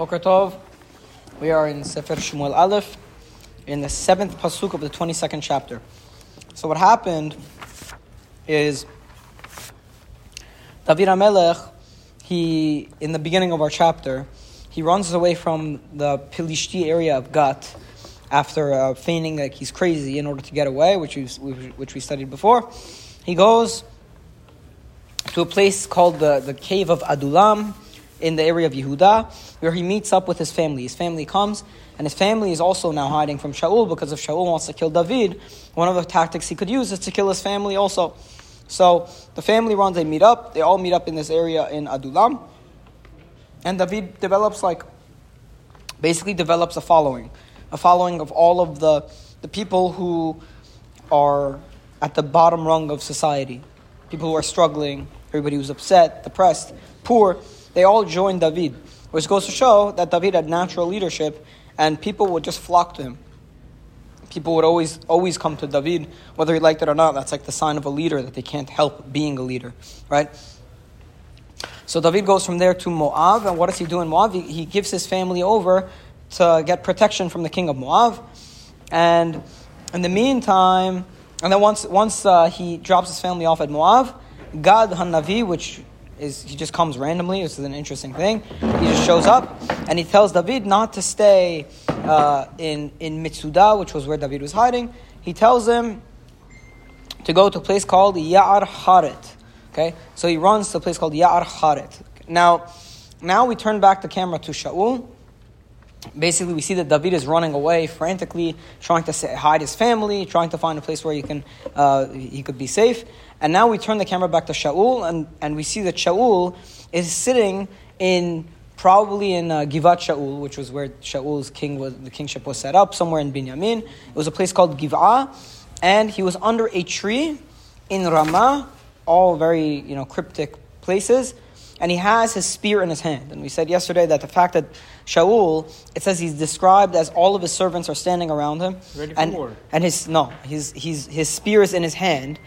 Boker. We are in Sefer Shmuel Aleph, in the seventh pasuk of the twenty-second chapter. So what happened is David Amelech, he in the beginning of our chapter, he runs away from the Pilishti area of Gat after uh, feigning like he's crazy in order to get away, which we which we studied before. He goes to a place called the, the cave of Adulam in the area of Yehuda, where he meets up with his family. His family comes, and his family is also now hiding from Shaul because if Shaul wants to kill David, one of the tactics he could use is to kill his family also. So the family runs, they meet up, they all meet up in this area in Adulam, and David develops like, basically develops a following, a following of all of the, the people who are at the bottom rung of society, people who are struggling, everybody who's upset, depressed, poor, they all joined David, which goes to show that David had natural leadership and people would just flock to him. People would always always come to David, whether he liked it or not. That's like the sign of a leader that they can't help being a leader, right? So David goes from there to Moab, and what does he do in Moab? He, gives his family over to get protection from the king of Moab, and in the meantime, and then once once uh, he drops his family off at Moab, Gad Hanavi, which is he just comes randomly. This is an interesting thing. He just shows up and he tells David not to stay uh, in in Mitsuda, which was where David was hiding. He tells him to go to a place called Ya'ar Haret. Okay, so he runs to a place called Ya'ar Haret. Now, now we turn back the camera to Shaul. Basically, we see that David is running away frantically, trying to hide his family, trying to find a place where he can uh, he could be safe. And now we turn the camera back to Shaul, and, and we see that Shaul is sitting in probably in uh, Givat Shaul, which was where Shaul's king was, the kingship was set up, somewhere in Binyamin. It was a place called Giv'ah, and he was under a tree in Ramah, all very you know cryptic places, and he has his spear in his hand. And we said yesterday that the fact that Shaul, it says he's described as all of his servants are standing around him, Ready for and war. and his no, his he's his spear is in his hand,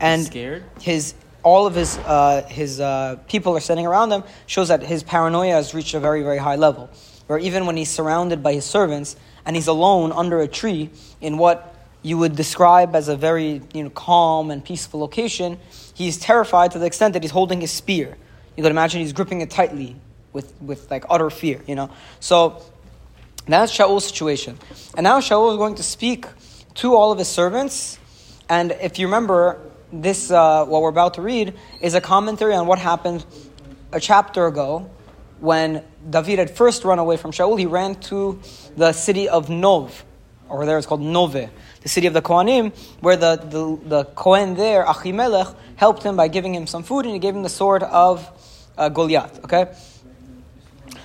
and scared? his all of his uh, his uh, people are standing around him shows that his paranoia has reached a very very high level. Where even when he's surrounded by his servants and he's alone under a tree in what you would describe as a very you know calm and peaceful location, he's terrified to the extent that he's holding his spear. You could imagine he's gripping it tightly with with like utter fear. You know, so that's Shaul's situation. And now Shaul is going to speak to all of his servants. And if you remember, this, uh, what we're about to read, is a commentary on what happened a chapter ago when David had first run away from Shaul. He ran to the city of Nov, or there it's called Nove, the city of the Kohanim, where the, the, the Kohen there, Achimelech, helped him by giving him some food and he gave him the sword of uh, Goliath. Okay?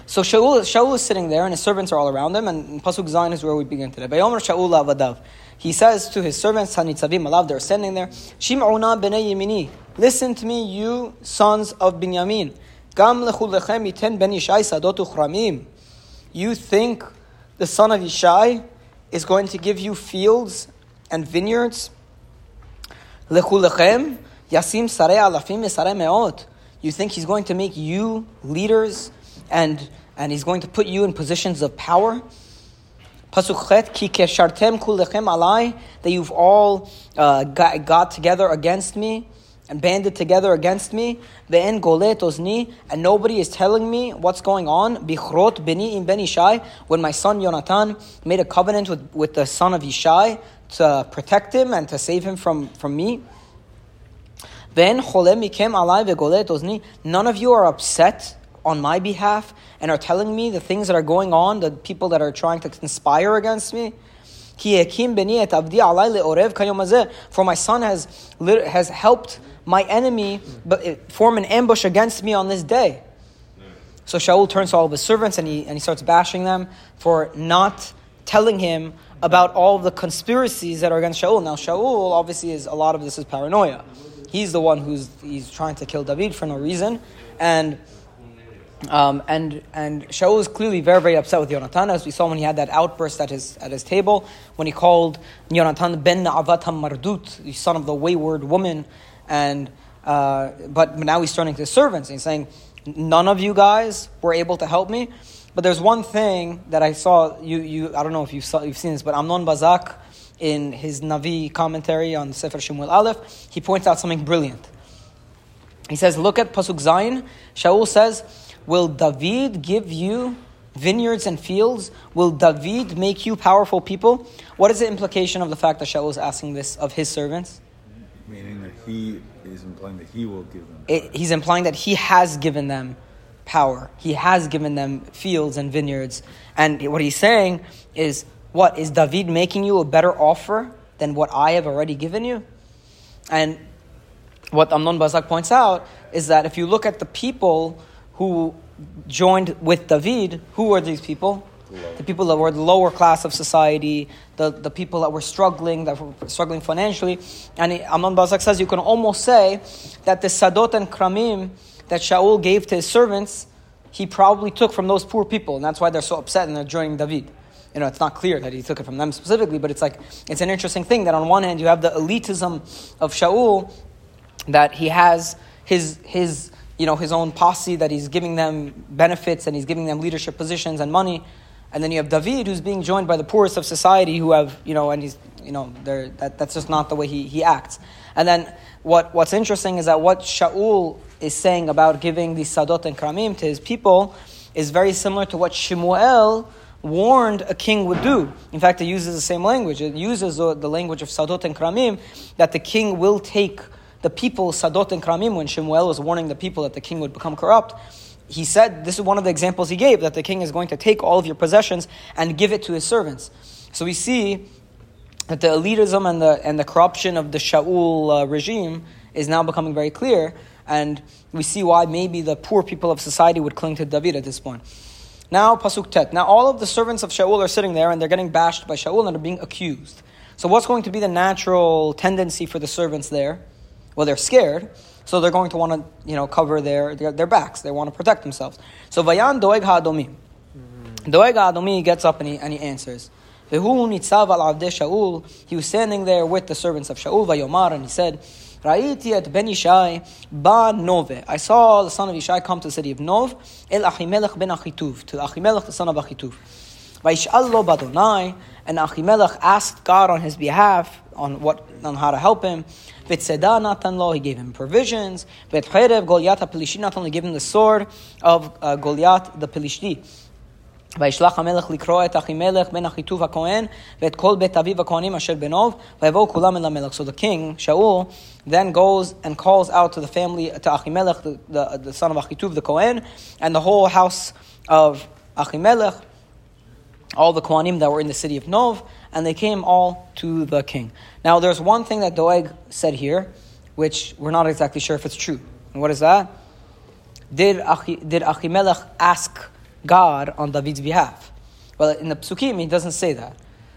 So Shaul, Shaul is sitting there, and his servants are all around him, and Pasuk Zayin is where we begin today. Bayomer Shaul avadav. He says to his servants, Hanitzavim alav, they're standing there, Shim'una b'nei yemini. Listen to me, you sons of Binyamin. Gam lechullechem iten ben Yishai sadot uchramim. You think the son of Yishai is going to give you fields and vineyards? Lechullechem yasim sarei alafim v'sarei meot. You think he's going to make you leaders and, and he's going to put you in positions of power. Pasuk chet, ki alai, that you've all uh, got, got together against me and banded together against me. Ve'en and nobody is telling me what's going on. Bichrot im when my son Yonatan made a covenant with, with the son of Ishai to protect him and to save him from, from me. Then None of you are upset on my behalf and are telling me the things that are going on, the people that are trying to conspire against me. For my son has, has helped my enemy form an ambush against me on this day. So Shaul turns to all of his servants and he, and he starts bashing them for not telling him about all the conspiracies that are against Shaul. Now Shaul obviously is a lot of this is paranoia. He's the one who's he's trying to kill David for no reason, and um, and and Shaul is clearly very very upset with Yonatan, as we saw when he had that outburst at his at his table when he called Yonatan ben Avat Mardut, the son of the wayward woman, and uh, but now he's turning to his servants and he's saying. none of you guys were able to help me. But there's one thing that I saw. You, you I don't know if you saw, you've seen this, but Amnon Bazak in his Navi commentary on Sefer Shemuel Aleph, he points out something brilliant. He says, look at Pasuk Zayin. Shaul says, Will David give you vineyards and fields? Will David make you powerful people? What is the implication of the fact that Shaul is asking this of his servants? Meaning that he is implying that he will give them. It, he's implying that he has given them power. He has given them fields and vineyards. And what he's saying is, what? Is David making you a better offer than what I have already given you? And what Amnon Bazak points out is that if you look at the people who joined with David, who were these people? The people that were the lower class of society, the, the people that were struggling, that were struggling financially. And Amnon Bazak says you can almost say that the Sadot and Kramim that Shaul gave to his servants, he probably took from those poor people. And that's why they're so upset and they're joining David. You know, it's not clear that he took it from them specifically, but it's like, it's an interesting thing that on one hand you have the elitism of Shaul, that he has his, his, you know, his own posse, that he's giving them benefits and he's giving them leadership positions and money. And then you have David, who's being joined by the poorest of society, who have, you know, and he's, you know, that, that's just not the way he, he acts. And then what, what's interesting is that what Shaul is saying about giving the Sadot and Kramim to his people is very similar to what Shemuel warned a king would do. In fact, it uses the same language. It uses the, language of Sadot and Kramim, that the king will take the people, Sadot and Kramim, when Shemuel was warning the people that the king would become corrupt, he said, this is one of the examples he gave, that the king is going to take all of your possessions and give it to his servants. So we see that the elitism and the, and the corruption of the Shaul uh, regime is now becoming very clear, and we see why maybe the poor people of society would cling to David at this point. Now, Pasuk Tet. Now, all of the servants of Shaul are sitting there and they're getting bashed by Shaul and are being accused. So, what's going to be the natural tendency for the servants there? Well, they're scared, so they're going to want to, you know, cover their, their, their backs. They want to protect themselves. So, Vayan Doeg Ha'adomi. Mm-hmm. Doeg Ha'adomi gets up and he, and he answers. He was standing there with the servants of Shaul, Vayomar, and he said, Ra'iti et ben Ishai ba Nove. I saw the son of Ishai come to the city of Nov, el Achimelech ben Achituv, to Achimelech the son of Achituv. Vayish'al lo badonai, and Achimelech asked God on his behalf on what on how to help him. V'tzeda natan lo, he gave him provisions. V'tcherev Goliath ha-Pelishti natan, he gave him the sword of uh, Goliath the Pelishti. וישלח המלך לקרוא את אחימלך בן אחיטוב הכהן ואת כל בית אביו הכהנים אשר בנוב ויבואו כולם אל המלך. So the king, Shaul, then goes and calls out to the family, to Achimelech, the, the, the son of Achituv, the Kohen, and the whole house of Achimelech, all the Kohanim that were in the city of Nov, and they came all to the king. Now there's one thing that Doeg said here, which we're not exactly sure if it's true. And what is that? Did, Achi, did Achimelech ask God on David's behalf. Well, in the psukim, he doesn't say that.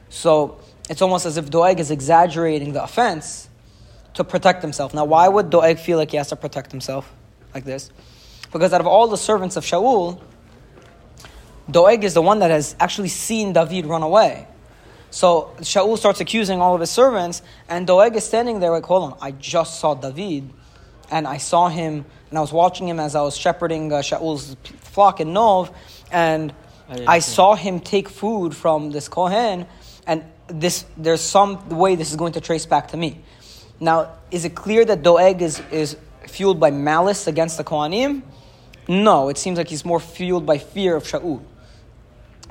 So it's almost as if Doeg is exaggerating the offense to protect himself. Now, why would Doeg feel like he has to protect himself like this? Because out of all the servants of Shaul, Doeg is the one that has actually seen David run away. So Shaul starts accusing all of his servants, and Doeg is standing there like, hold on, I just saw David, and I saw him, and I was watching him as I was shepherding uh, Shaul's flock in Nov, and I saw him take food from this Kohen, and this there's some way this is going to trace back to me. Now, is it clear that Doeg is, is fueled by malice against the Kohanim? No, it seems like he's more fueled by fear of Shaul.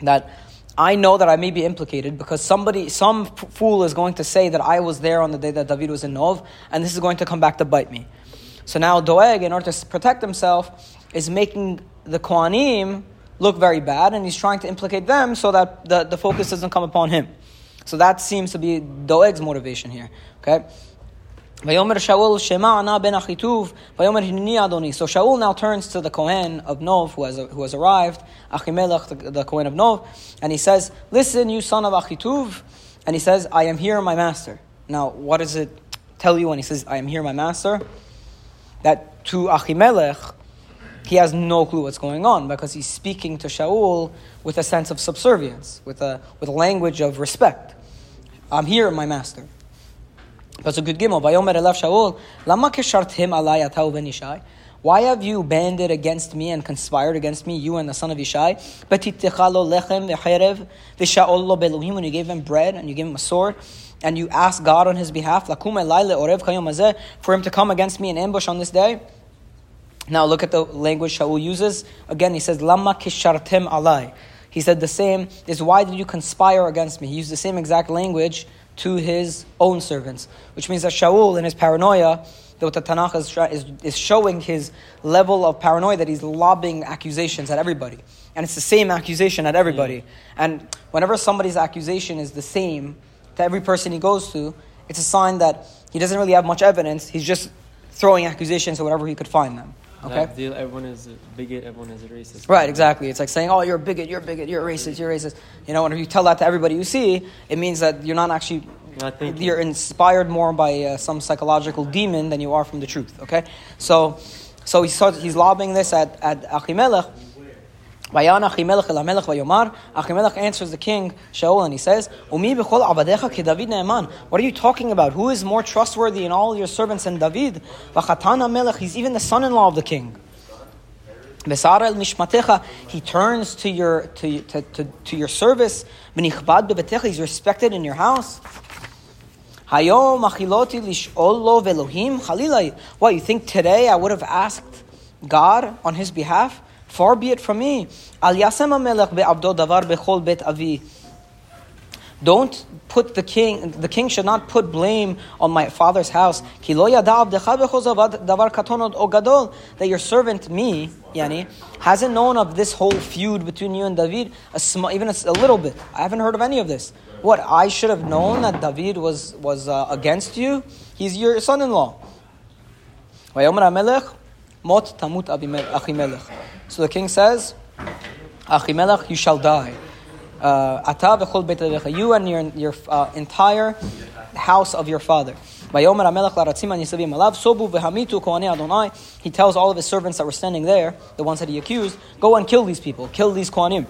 That I know that I may be implicated because somebody, some fool is going to say that I was there on the day that David was in Nov, and this is going to come back to bite me. So now Doeg, in order to protect himself, is making the Kohanim look very bad, and he's trying to implicate them so that the, the focus doesn't come upon him. So that seems to be Doeg's motivation here. Okay? So Shaul now turns to the Kohen of Nov who has, who has arrived, Achimelech, the, the Kohen of Nov, and he says, Listen, you son of Achituv. And he says, I am here, my master. Now, what does it tell you when he says, I am here, my master? That to Achimelech, he has no clue what's going on because he's speaking to Shaul with a sense of subservience, with a, with a language of respect. I'm here, my master. Pasuk Gimel, Vayomer Elav Shaul, Lama keshartim alay atau v'nishai? Why have you banded against me and conspired against me, you and the son of Yishai? Betittecha lo lechem v'cherev v'sha'ol lo be'elohim, when you gave him bread and you gave him a sword, and you asked God on his behalf, lakum elai le'orev kayom hazeh, for him to come against me in ambush on this day? Now look at the language Shaul uses. Again, he says, Lama kishartem alai. He said the same is why did you conspire against me? He used the same exact language to his own servants, which means that Shaul, in his paranoia, what the Tanakh is, is, is showing his level of paranoia that he's lobbing accusations at everybody. And it's the same accusation at everybody. Yeah. And whenever somebody's accusation is the same to every person he goes to, it's a sign that he doesn't really have much evidence. He's just throwing accusations or whatever he could find them. Okay. Deal, everyone is a bigot. Everyone is a racist. Right. Exactly. It's like saying, "Oh, you're a bigot. You're a bigot. You're a racist. You're a racist." You know, when you tell that to everybody you see, it means that you're not actually. Not you're inspired more by uh, some psychological demon than you are from the truth. Okay. So, so he starts, he's lobbing this at at Achimelech. Achimelech answers the king Shaul and he says, "Umi b'chol avadecha David ne'eman." What are you talking about? Who is more trustworthy in all your servants than David? V'chatan Melech. He's even the son-in-law of the king. Besara el mishmatecha. He turns to your to, to, to, to your service. V'nichbad bebetecha. He's respected in your house. Hayom achiloti lish'ol lo velohim. What you think today I would have asked God on his behalf? Far be it from me. Al yasem melech be'abdo davar bechol bet avi. Don't put the king, the king should not put blame on my father's house. That your servant, me, yani, hasn't known of this whole feud between you and David, a small, even a, a little bit. I haven't heard of any of this. What, I should have known that David was, was uh, against you? He's your son in law. So the king says, Achimelech, you shall die. Uh, you and your, your uh, entire house of your father. He tells all of his servants that were standing there, the ones that he accused, go and kill these people, kill these Kohanim.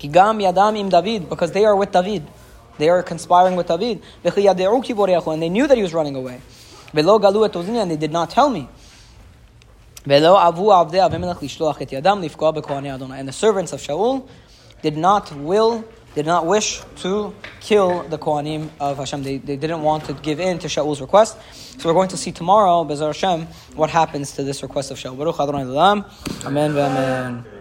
David, because they are with David. They are conspiring with David. And they knew that he was running away. And they did not tell me. And the servants of Shaul did not will, did not wish to kill the Kohanim of Hashem. They, they didn't want to give in to Shaul's request. So we're going to see tomorrow, Bezar Hashem, what happens to this request of Shaul. Amen. Amen.